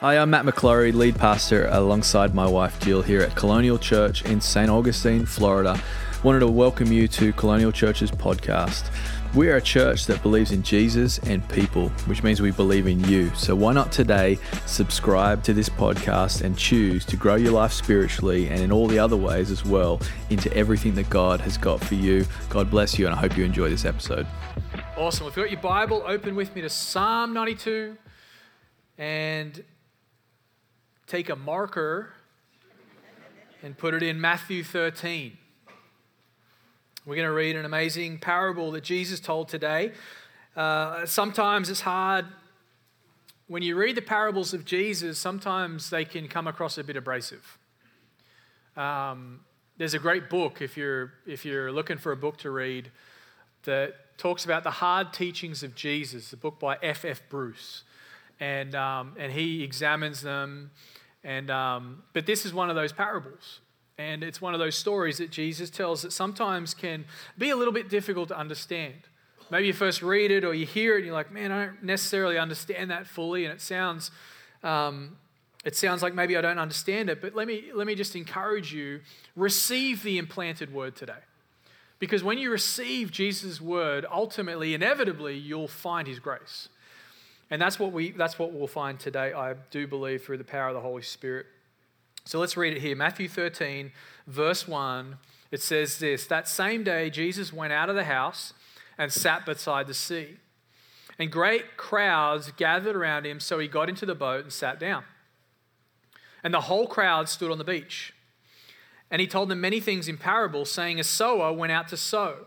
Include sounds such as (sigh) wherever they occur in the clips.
Hi, I'm Matt McCloghry, lead pastor alongside my wife Jill here at Colonial Church in St. Augustine, Florida. Wanted to welcome you to Colonial Church's podcast. We are a church that believes in Jesus and people, which means we believe in you. So why not today subscribe to this podcast and choose to grow your life spiritually and in all the other ways as well into everything that God has got for you. God bless you, and I hope you enjoy this episode. Awesome. If you've got your Bible, open with me to Psalm 92 and take a marker and put it in Matthew 13. We're going to read an amazing parable that Jesus told today. Uh, sometimes it's hard when you read the parables of Jesus, sometimes they can come across a bit abrasive. Um, there's a great book if you're if you're looking for a book to read that talks about the hard teachings of Jesus. The book by F. F. Bruce, and um, and he examines them and, um, but this is one of those parables. And it's one of those stories that Jesus tells that sometimes can be a little bit difficult to understand. Maybe you first read it or you hear it and you're like, man, I don't necessarily understand that fully. And it sounds, um, it sounds like maybe I don't understand it. But let me, let me just encourage you receive the implanted word today. Because when you receive Jesus' word, ultimately, inevitably, you'll find his grace. And that's what, we, that's what we'll find today, I do believe, through the power of the Holy Spirit. So let's read it here. Matthew 13, verse 1. It says this That same day, Jesus went out of the house and sat beside the sea. And great crowds gathered around him, so he got into the boat and sat down. And the whole crowd stood on the beach. And he told them many things in parables, saying, A sower went out to sow.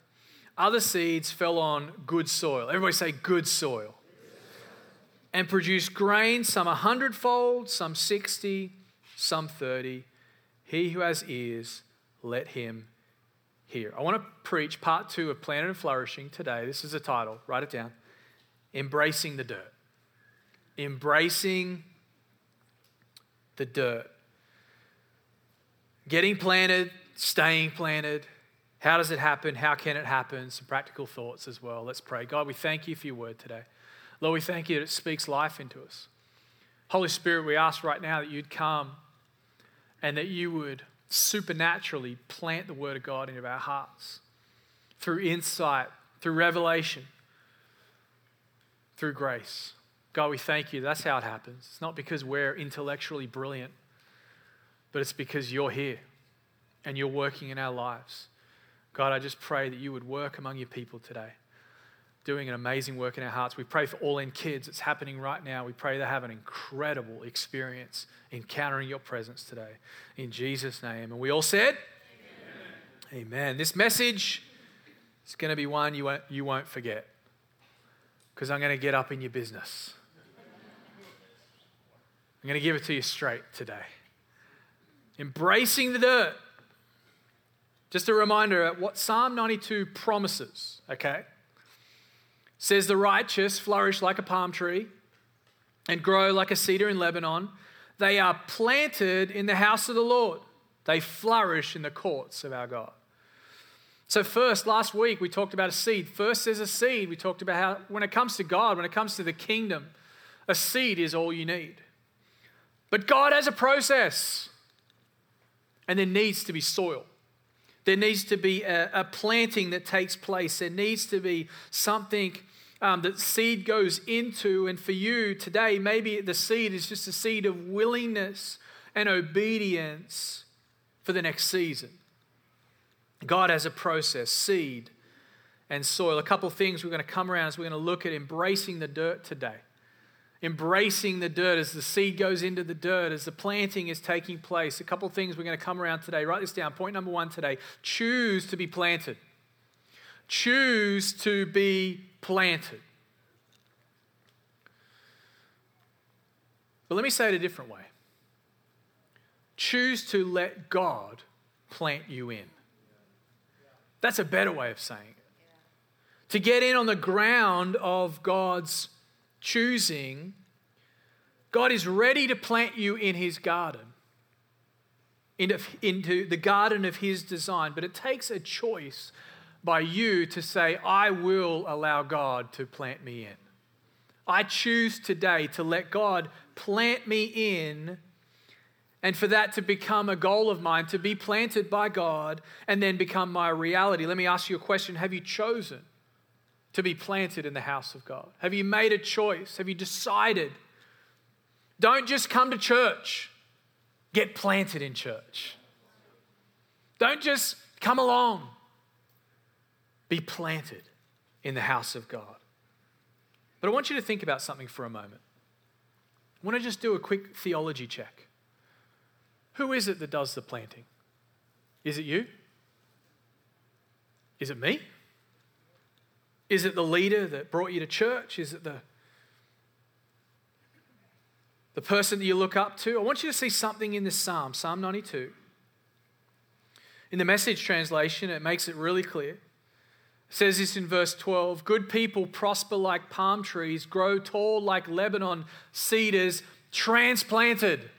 Other seeds fell on good soil. Everybody say good soil. And produced grain, some a hundredfold, some 60, some 30. He who has ears, let him hear. I want to preach part two of Planted and Flourishing today. This is the title. Write it down. Embracing the dirt. Embracing the dirt. Getting planted, staying planted, how does it happen? How can it happen? Some practical thoughts as well. Let's pray. God, we thank you for your word today. Lord, we thank you that it speaks life into us. Holy Spirit, we ask right now that you'd come and that you would supernaturally plant the word of God into our hearts through insight, through revelation, through grace. God, we thank you. That's how it happens. It's not because we're intellectually brilliant, but it's because you're here and you're working in our lives. God, I just pray that you would work among your people today, doing an amazing work in our hearts. We pray for all in kids. It's happening right now. We pray they have an incredible experience encountering your presence today. In Jesus' name. And we all said, Amen. Amen. This message is going to be one you won't, you won't forget because I'm going to get up in your business. I'm going to give it to you straight today. Embracing the dirt. Just a reminder what Psalm 92 promises, okay? Says the righteous flourish like a palm tree and grow like a cedar in Lebanon. They are planted in the house of the Lord. They flourish in the courts of our God. So, first, last week we talked about a seed. First, there's a seed. We talked about how, when it comes to God, when it comes to the kingdom, a seed is all you need. But God has a process, and there needs to be soil. There needs to be a, a planting that takes place. There needs to be something um, that seed goes into. And for you today, maybe the seed is just a seed of willingness and obedience for the next season. God has a process seed and soil. A couple things we're going to come around as we're going to look at embracing the dirt today embracing the dirt as the seed goes into the dirt, as the planting is taking place. A couple things we're going to come around today. Write this down. Point number one today choose to be planted. Choose to be planted. But let me say it a different way choose to let God plant you in. That's a better way of saying it. To get in on the ground of God's choosing, God is ready to plant you in His garden, into, the garden of His design, but it takes a choice by you to say, I will allow God to plant me in. I choose today to let God plant me in and for that to become a goal of mine, to be planted by God and then become my reality. Let me ask you a question Have you chosen to be planted in the house of God? Have you made a choice? Have you decided? Don't just come to church, get planted in church. Don't just come along, be planted in the house of God. But I want you to think about something for a moment. I want to just do a quick theology check. Who is it that does the planting? Is it you? Is it me? Is it the leader that brought you to church? Is it the, the person that you look up to? I want you to see something in this psalm, Psalm 92. In the message translation, it makes it really clear. It says this in verse 12 Good people prosper like palm trees, grow tall like Lebanon cedars, transplanted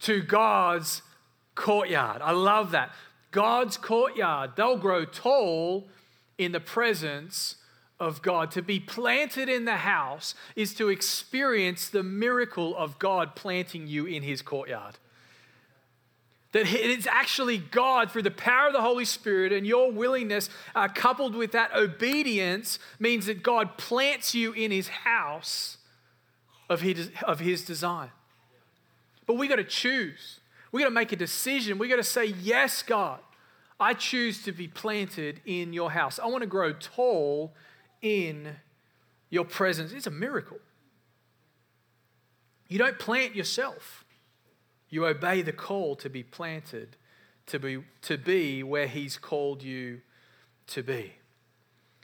to God's courtyard. I love that. God's courtyard. They'll grow tall in the presence of God. To be planted in the house is to experience the miracle of God planting you in his courtyard. That it's actually God, through the power of the Holy Spirit and your willingness, uh, coupled with that obedience, means that God plants you in his house of his, of his design. But we got to choose. We got to make a decision. We got to say, Yes, God, I choose to be planted in your house. I want to grow tall in your presence. It's a miracle. You don't plant yourself, you obey the call to be planted, to be, to be where He's called you to be.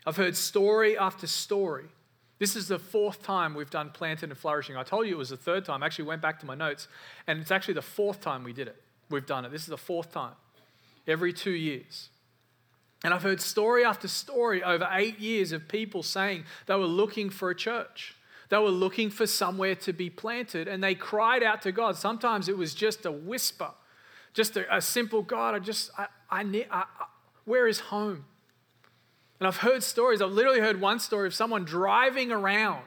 I've heard story after story this is the fourth time we've done planted and flourishing. I told you it was the third time. I actually went back to my notes, and it's actually the fourth time we did it. We've done it. This is the fourth time, every two years. And I've heard story after story over eight years of people saying they were looking for a church. They were looking for somewhere to be planted, and they cried out to God. Sometimes it was just a whisper, just a, a simple God. I just, I, I, I, I where is home? And I've heard stories, I've literally heard one story of someone driving around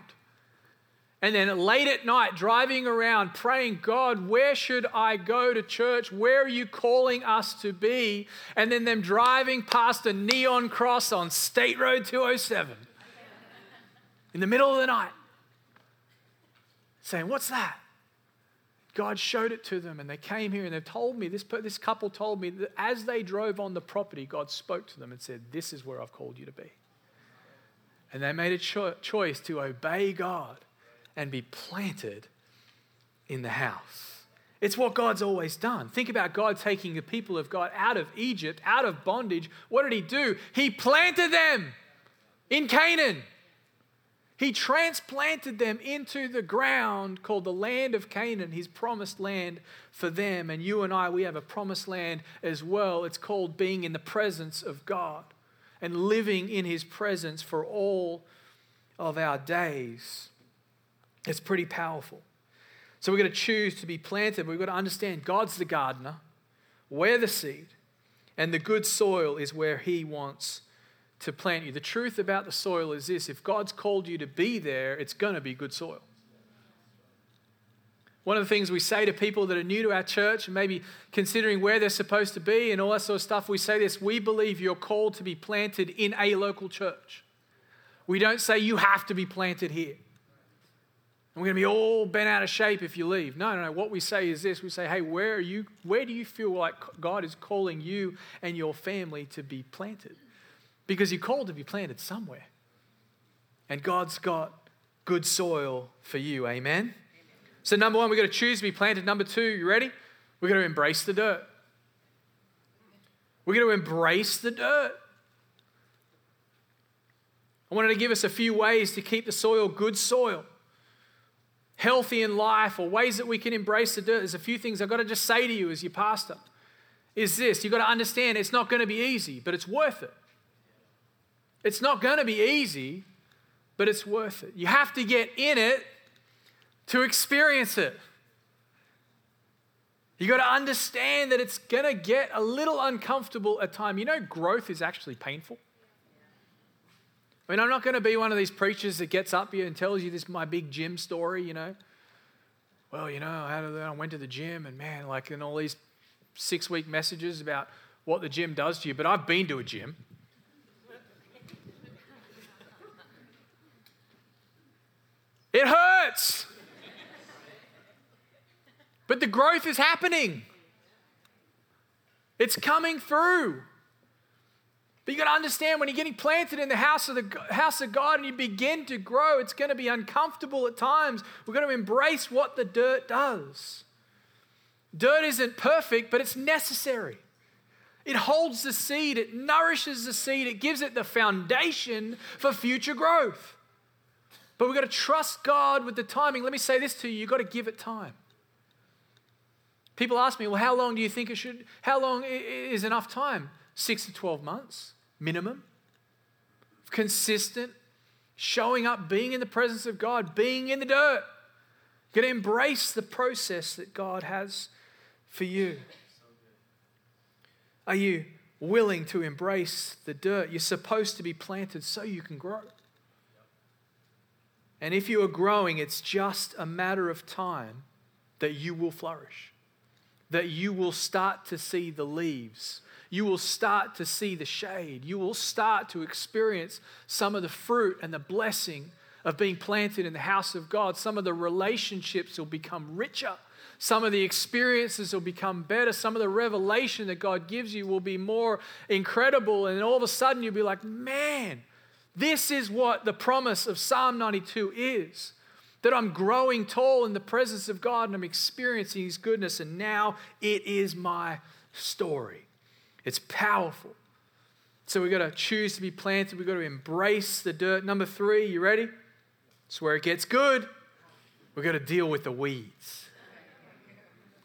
and then late at night driving around praying, God, where should I go to church? Where are you calling us to be? And then them driving past a neon cross on State Road 207 in the middle of the night saying, What's that? God showed it to them, and they came here and they told me, this, this couple told me that as they drove on the property, God spoke to them and said, This is where I've called you to be. And they made a cho- choice to obey God and be planted in the house. It's what God's always done. Think about God taking the people of God out of Egypt, out of bondage. What did He do? He planted them in Canaan. He transplanted them into the ground called the land of Canaan, his promised land for them. And you and I, we have a promised land as well. It's called being in the presence of God and living in his presence for all of our days. It's pretty powerful. So we're going to choose to be planted. We've got to understand God's the gardener, we're the seed, and the good soil is where he wants to plant you. The truth about the soil is this if God's called you to be there, it's going to be good soil. One of the things we say to people that are new to our church and maybe considering where they're supposed to be and all that sort of stuff, we say this we believe you're called to be planted in a local church. We don't say you have to be planted here. We're going to be all bent out of shape if you leave. No, no, no. What we say is this we say, hey, where, are you, where do you feel like God is calling you and your family to be planted? because you're called to be planted somewhere. And God's got good soil for you. Amen? So, number one, we've got to choose to be planted. Number two, you ready? We've got to embrace the dirt. We're going to embrace the dirt. I wanted to give us a few ways to keep the soil good soil. Healthy in life or ways that we can embrace the dirt, there's a few things I've got to just say to you as your pastor. Is this, you've got to understand it's not going to be easy, but it's worth it. It's not going to be easy, but it's worth it. You have to get in it to experience it. You've got to understand that it's going to get a little uncomfortable at time. You know, growth is actually painful. I mean, I'm not going to be one of these preachers that gets up here and tells you this my big gym story, you know. Well, you know, I went to the gym and man, like, in all these six week messages about what the gym does to you, but I've been to a gym. It hurts. But the growth is happening. It's coming through. But you got to understand when you're getting planted in the house of the house of God and you begin to grow, it's going to be uncomfortable at times. We're going to embrace what the dirt does. Dirt isn't perfect, but it's necessary. It holds the seed, it nourishes the seed, it gives it the foundation for future growth. But we've got to trust God with the timing. Let me say this to you you've got to give it time. People ask me, well, how long do you think it should, how long is enough time? Six to 12 months, minimum. Consistent, showing up, being in the presence of God, being in the dirt. Got to embrace the process that God has for you. Are you willing to embrace the dirt? You're supposed to be planted so you can grow. And if you are growing, it's just a matter of time that you will flourish that you will start to see the leaves. You will start to see the shade. You will start to experience some of the fruit and the blessing of being planted in the house of God. Some of the relationships will become richer. Some of the experiences will become better. Some of the revelation that God gives you will be more incredible. And all of a sudden, you'll be like, man, this is what the promise of Psalm 92 is that I'm growing tall in the presence of God and I'm experiencing His goodness, and now it is my story. It's powerful. So we've got to choose to be planted, we've got to embrace the dirt. Number three, you ready? It's where it gets good. We've got to deal with the weeds.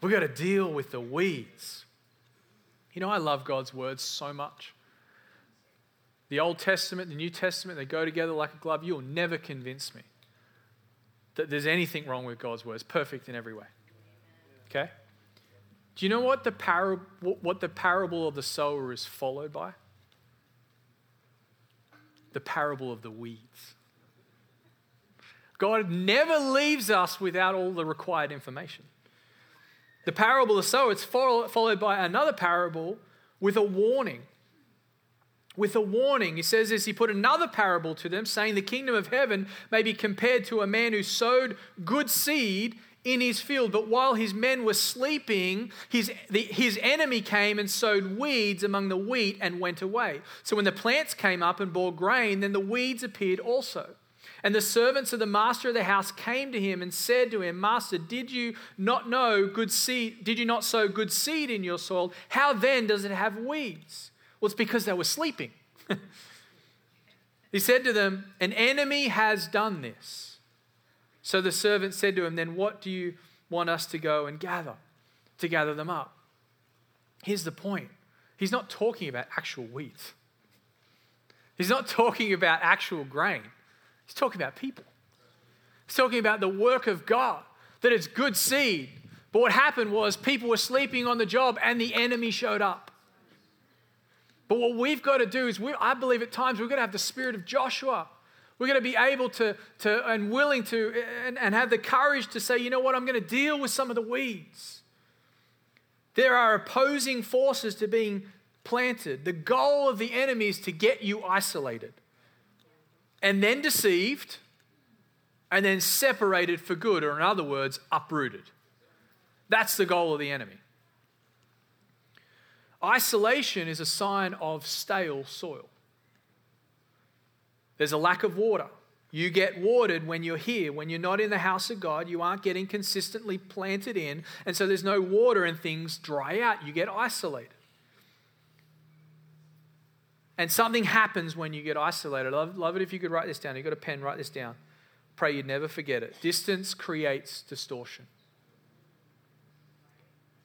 We've got to deal with the weeds. You know, I love God's words so much. The Old Testament, the New Testament, they go together like a glove. You'll never convince me that there's anything wrong with God's words. Perfect in every way. Okay? Do you know what the, what the parable of the sower is followed by? The parable of the weeds. God never leaves us without all the required information. The parable of the sower, it's followed by another parable with a warning with a warning. He says this He put another parable to them, saying, The kingdom of heaven may be compared to a man who sowed good seed in his field. But while his men were sleeping, his, the, his enemy came and sowed weeds among the wheat and went away. So when the plants came up and bore grain, then the weeds appeared also. And the servants of the master of the house came to him and said to him, Master, did you not know good seed? Did you not sow good seed in your soil? How then does it have weeds? Well, it's because they were sleeping. (laughs) he said to them, An enemy has done this. So the servant said to him, Then what do you want us to go and gather? To gather them up. Here's the point He's not talking about actual wheat, he's not talking about actual grain. He's talking about people. He's talking about the work of God, that it's good seed. But what happened was people were sleeping on the job and the enemy showed up. But what we've got to do is, we, I believe at times we've got to have the spirit of Joshua. We're going to be able to, to and willing to, and, and have the courage to say, you know what, I'm going to deal with some of the weeds. There are opposing forces to being planted. The goal of the enemy is to get you isolated and then deceived and then separated for good, or in other words, uprooted. That's the goal of the enemy. Isolation is a sign of stale soil. There's a lack of water. You get watered when you're here. When you're not in the house of God, you aren't getting consistently planted in. And so there's no water and things dry out. You get isolated. And something happens when you get isolated. I love, love it if you could write this down. You've got a pen, write this down. pray you'd never forget it. Distance creates distortion.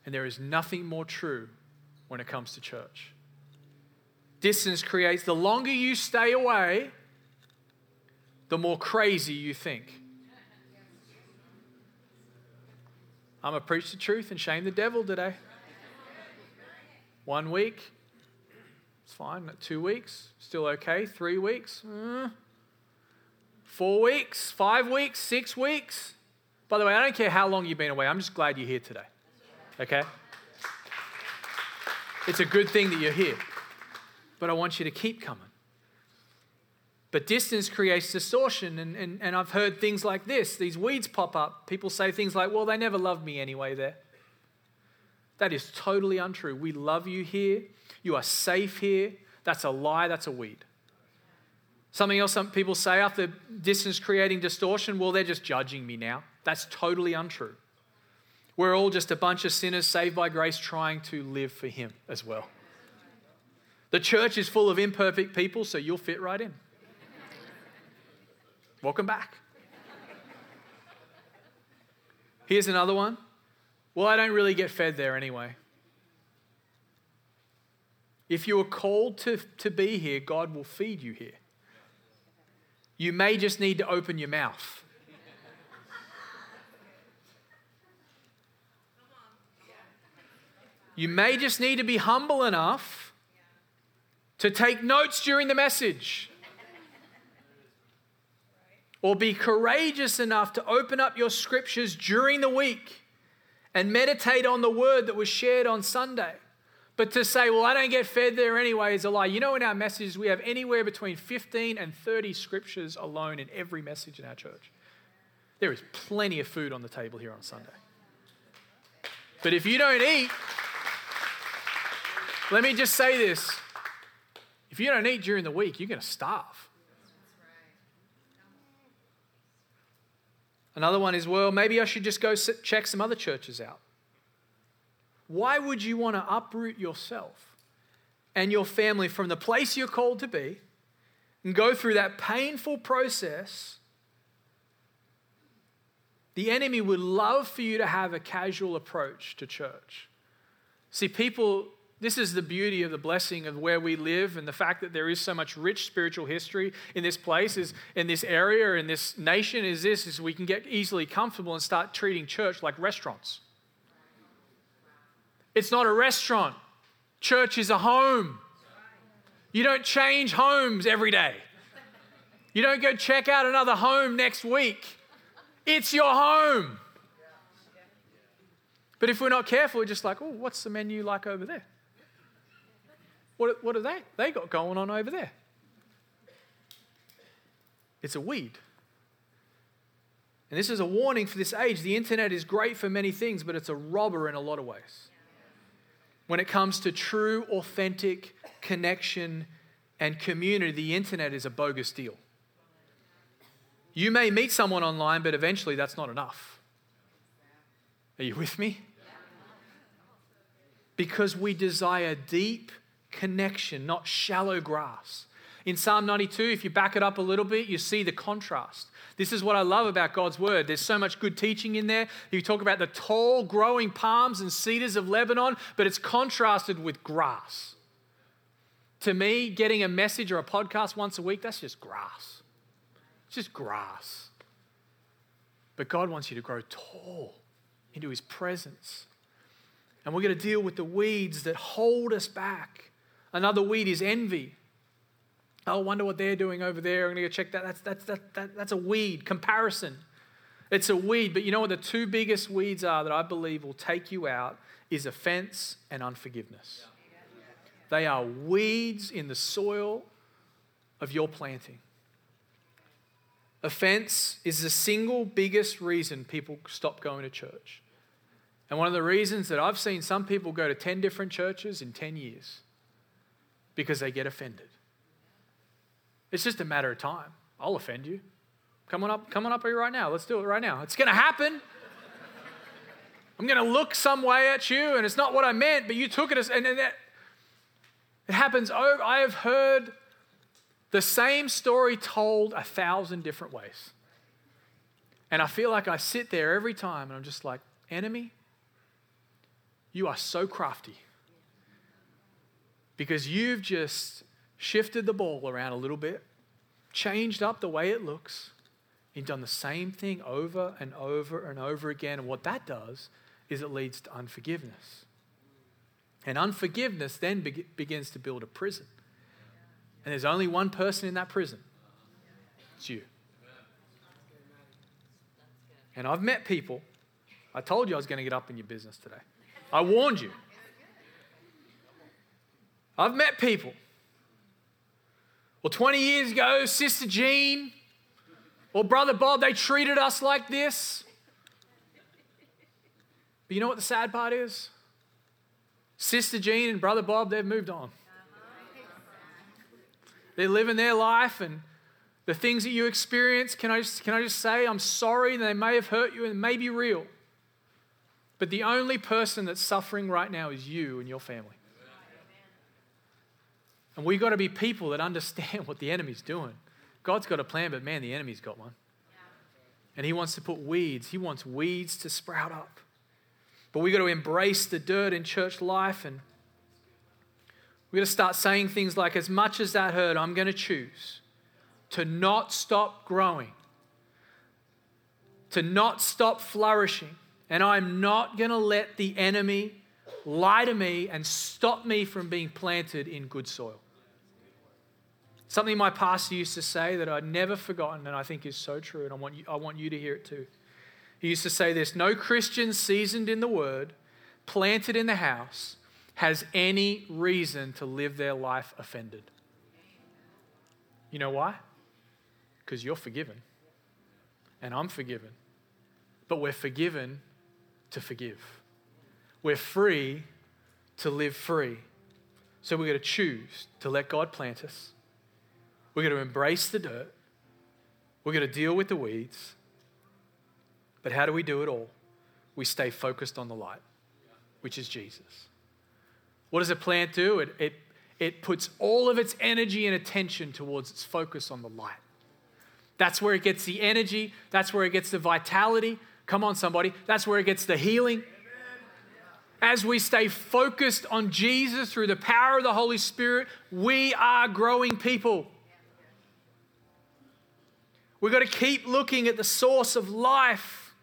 And there is nothing more true when it comes to church. Distance creates, the longer you stay away, the more crazy you think. I'm going to preach the truth and shame the devil today. One week, it's fine. Two weeks, still okay. Three weeks, uh, four weeks, five weeks, six weeks. By the way, I don't care how long you've been away. I'm just glad you're here today. Okay? It's a good thing that you're here. But I want you to keep coming. But distance creates distortion. And, and, and I've heard things like this these weeds pop up. People say things like, well, they never loved me anyway there. That is totally untrue. We love you here. You are safe here. That's a lie. That's a weed. Something else some people say after distance creating distortion, well, they're just judging me now. That's totally untrue. We're all just a bunch of sinners saved by grace trying to live for Him as well. The church is full of imperfect people, so you'll fit right in. Welcome back. Here's another one. Well, I don't really get fed there anyway. If you are called to, to be here, God will feed you here. You may just need to open your mouth. You may just need to be humble enough to take notes during the message. Or be courageous enough to open up your scriptures during the week and meditate on the word that was shared on Sunday. But to say, well, I don't get fed there anyway is a lie. You know, in our messages, we have anywhere between 15 and 30 scriptures alone in every message in our church. There is plenty of food on the table here on Sunday. But if you don't eat, let me just say this. If you don't eat during the week, you're going to starve. Another one is, well, maybe I should just go check some other churches out. Why would you want to uproot yourself and your family from the place you're called to be and go through that painful process? The enemy would love for you to have a casual approach to church. See, people this is the beauty of the blessing of where we live and the fact that there is so much rich spiritual history in this place is in this area in this nation is this is we can get easily comfortable and start treating church like restaurants. It's not a restaurant. Church is a home. You don't change homes every day. You don't go check out another home next week. It's your home. But if we're not careful, we're just like, oh, what's the menu like over there? What, what are they? They got going on over there. It's a weed. And this is a warning for this age. The internet is great for many things, but it's a robber in a lot of ways. When it comes to true, authentic connection and community, the internet is a bogus deal. You may meet someone online, but eventually that's not enough. Are you with me? Because we desire deep connection, not shallow grass. In Psalm 92, if you back it up a little bit, you see the contrast. This is what I love about God's word. There's so much good teaching in there. You talk about the tall, growing palms and cedars of Lebanon, but it's contrasted with grass. To me, getting a message or a podcast once a week, that's just grass. It's just grass. But God wants you to grow tall into His presence. And we're going to deal with the weeds that hold us back. Another weed is envy. Oh, I wonder what they're doing over there. I'm going to go check that. That's, that's, that, that, that's a weed. Comparison. It's a weed. But you know what the two biggest weeds are that I believe will take you out is offense and unforgiveness. They are weeds in the soil of your planting. Offense is the single biggest reason people stop going to church. And one of the reasons that I've seen some people go to 10 different churches in 10 years because they get offended. It's just a matter of time. I'll offend you. Come on up, come on up here right now. Let's do it right now. It's going to happen. I'm going to look some way at you, and it's not what I meant, but you took it as, and, and that, it happens. Oh, I have heard the same story told a thousand different ways. And I feel like I sit there every time and I'm just like, enemy, you are so crafty. Because you've just shifted the ball around a little bit, changed up the way it looks. You've done the same thing over and over and over again. And what that does is it leads to unforgiveness. And unforgiveness then be- begins to build a prison. And there's only one person in that prison it's you. And I've met people. I told you I was going to get up in your business today. I warned you. I've met people. Well, 20 years ago, Sister Jean or Brother Bob, they treated us like this. But you know what the sad part is? Sister Jean and Brother Bob, they've moved on. They're living their life and the things that you experience, can I just, can I just say, I'm sorry, they may have hurt you and may be real. But the only person that's suffering right now is you and your family. And we've got to be people that understand (laughs) what the enemy's doing. God's got a plan, but man, the enemy's got one. And he wants to put weeds, he wants weeds to sprout up. But we've got to embrace the dirt in church life and we've got to start saying things like, as much as that hurt, I'm going to choose to not stop growing, to not stop flourishing. And I'm not going to let the enemy lie to me and stop me from being planted in good soil. Something my pastor used to say that I'd never forgotten and I think is so true, and I want you, I want you to hear it too. He used to say this No Christian seasoned in the word, planted in the house, has any reason to live their life offended. You know why? Because you're forgiven, and I'm forgiven. But we're forgiven to forgive. We're free to live free. So we're going to choose to let God plant us we're going to embrace the dirt. We're going to deal with the weeds. But how do we do it all? We stay focused on the light, which is Jesus. What does a plant do? It, it, it puts all of its energy and attention towards its focus on the light. That's where it gets the energy, that's where it gets the vitality. Come on, somebody. That's where it gets the healing. As we stay focused on Jesus through the power of the Holy Spirit, we are growing people. We've got to keep looking at the source of life.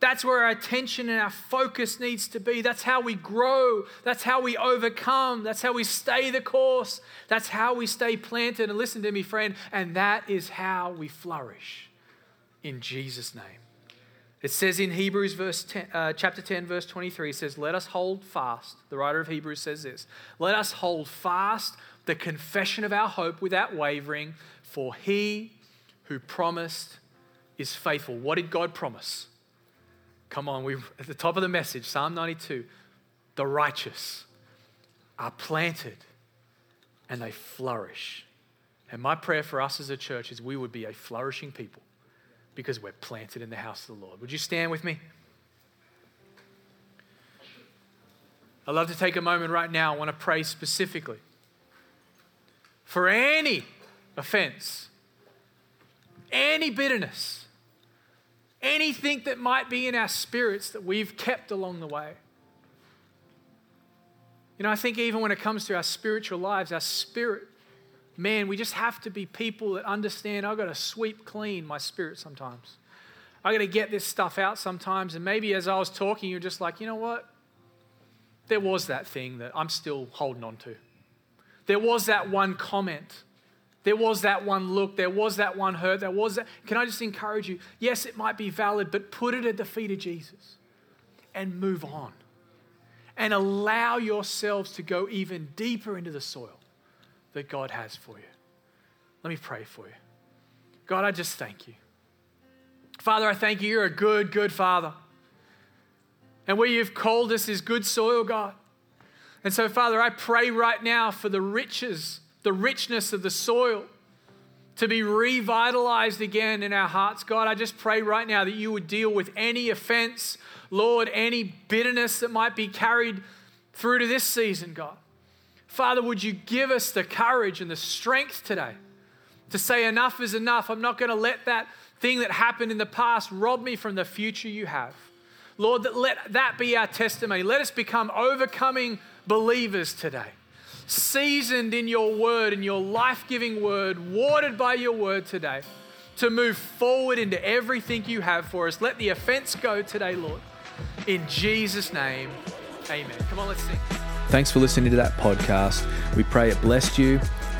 That's where our attention and our focus needs to be. That's how we grow. That's how we overcome. That's how we stay the course. That's how we stay planted. And listen to me, friend, and that is how we flourish in Jesus' name. It says in Hebrews verse 10, uh, chapter 10, verse 23, it says, Let us hold fast. The writer of Hebrews says this Let us hold fast the confession of our hope without wavering, for he who promised is faithful. What did God promise? Come on, we at the top of the message, Psalm 92. The righteous are planted and they flourish. And my prayer for us as a church is we would be a flourishing people because we're planted in the house of the Lord. Would you stand with me? I'd love to take a moment right now. I want to pray specifically for any offense, any bitterness, anything that might be in our spirits that we've kept along the way. You know, I think even when it comes to our spiritual lives, our spirit, man, we just have to be people that understand I've got to sweep clean my spirit sometimes. I got to get this stuff out sometimes. And maybe as I was talking, you're just like, you know what? There was that thing that I'm still holding on to. There was that one comment there was that one look, there was that one hurt, there was that. Can I just encourage you? Yes, it might be valid, but put it at the feet of Jesus and move on. And allow yourselves to go even deeper into the soil that God has for you. Let me pray for you. God, I just thank you. Father, I thank you. You're a good, good Father. And where you've called us is good soil, God. And so, Father, I pray right now for the riches the richness of the soil to be revitalized again in our hearts. God, I just pray right now that you would deal with any offense, Lord, any bitterness that might be carried through to this season, God. Father, would you give us the courage and the strength today To say enough is enough. I'm not going to let that thing that happened in the past rob me from the future you have. Lord, that let that be our testimony. Let us become overcoming believers today, seasoned in your word, in your life giving word, watered by your word today, to move forward into everything you have for us. Let the offense go today, Lord. In Jesus' name, amen. Come on, let's sing. Thanks for listening to that podcast. We pray it blessed you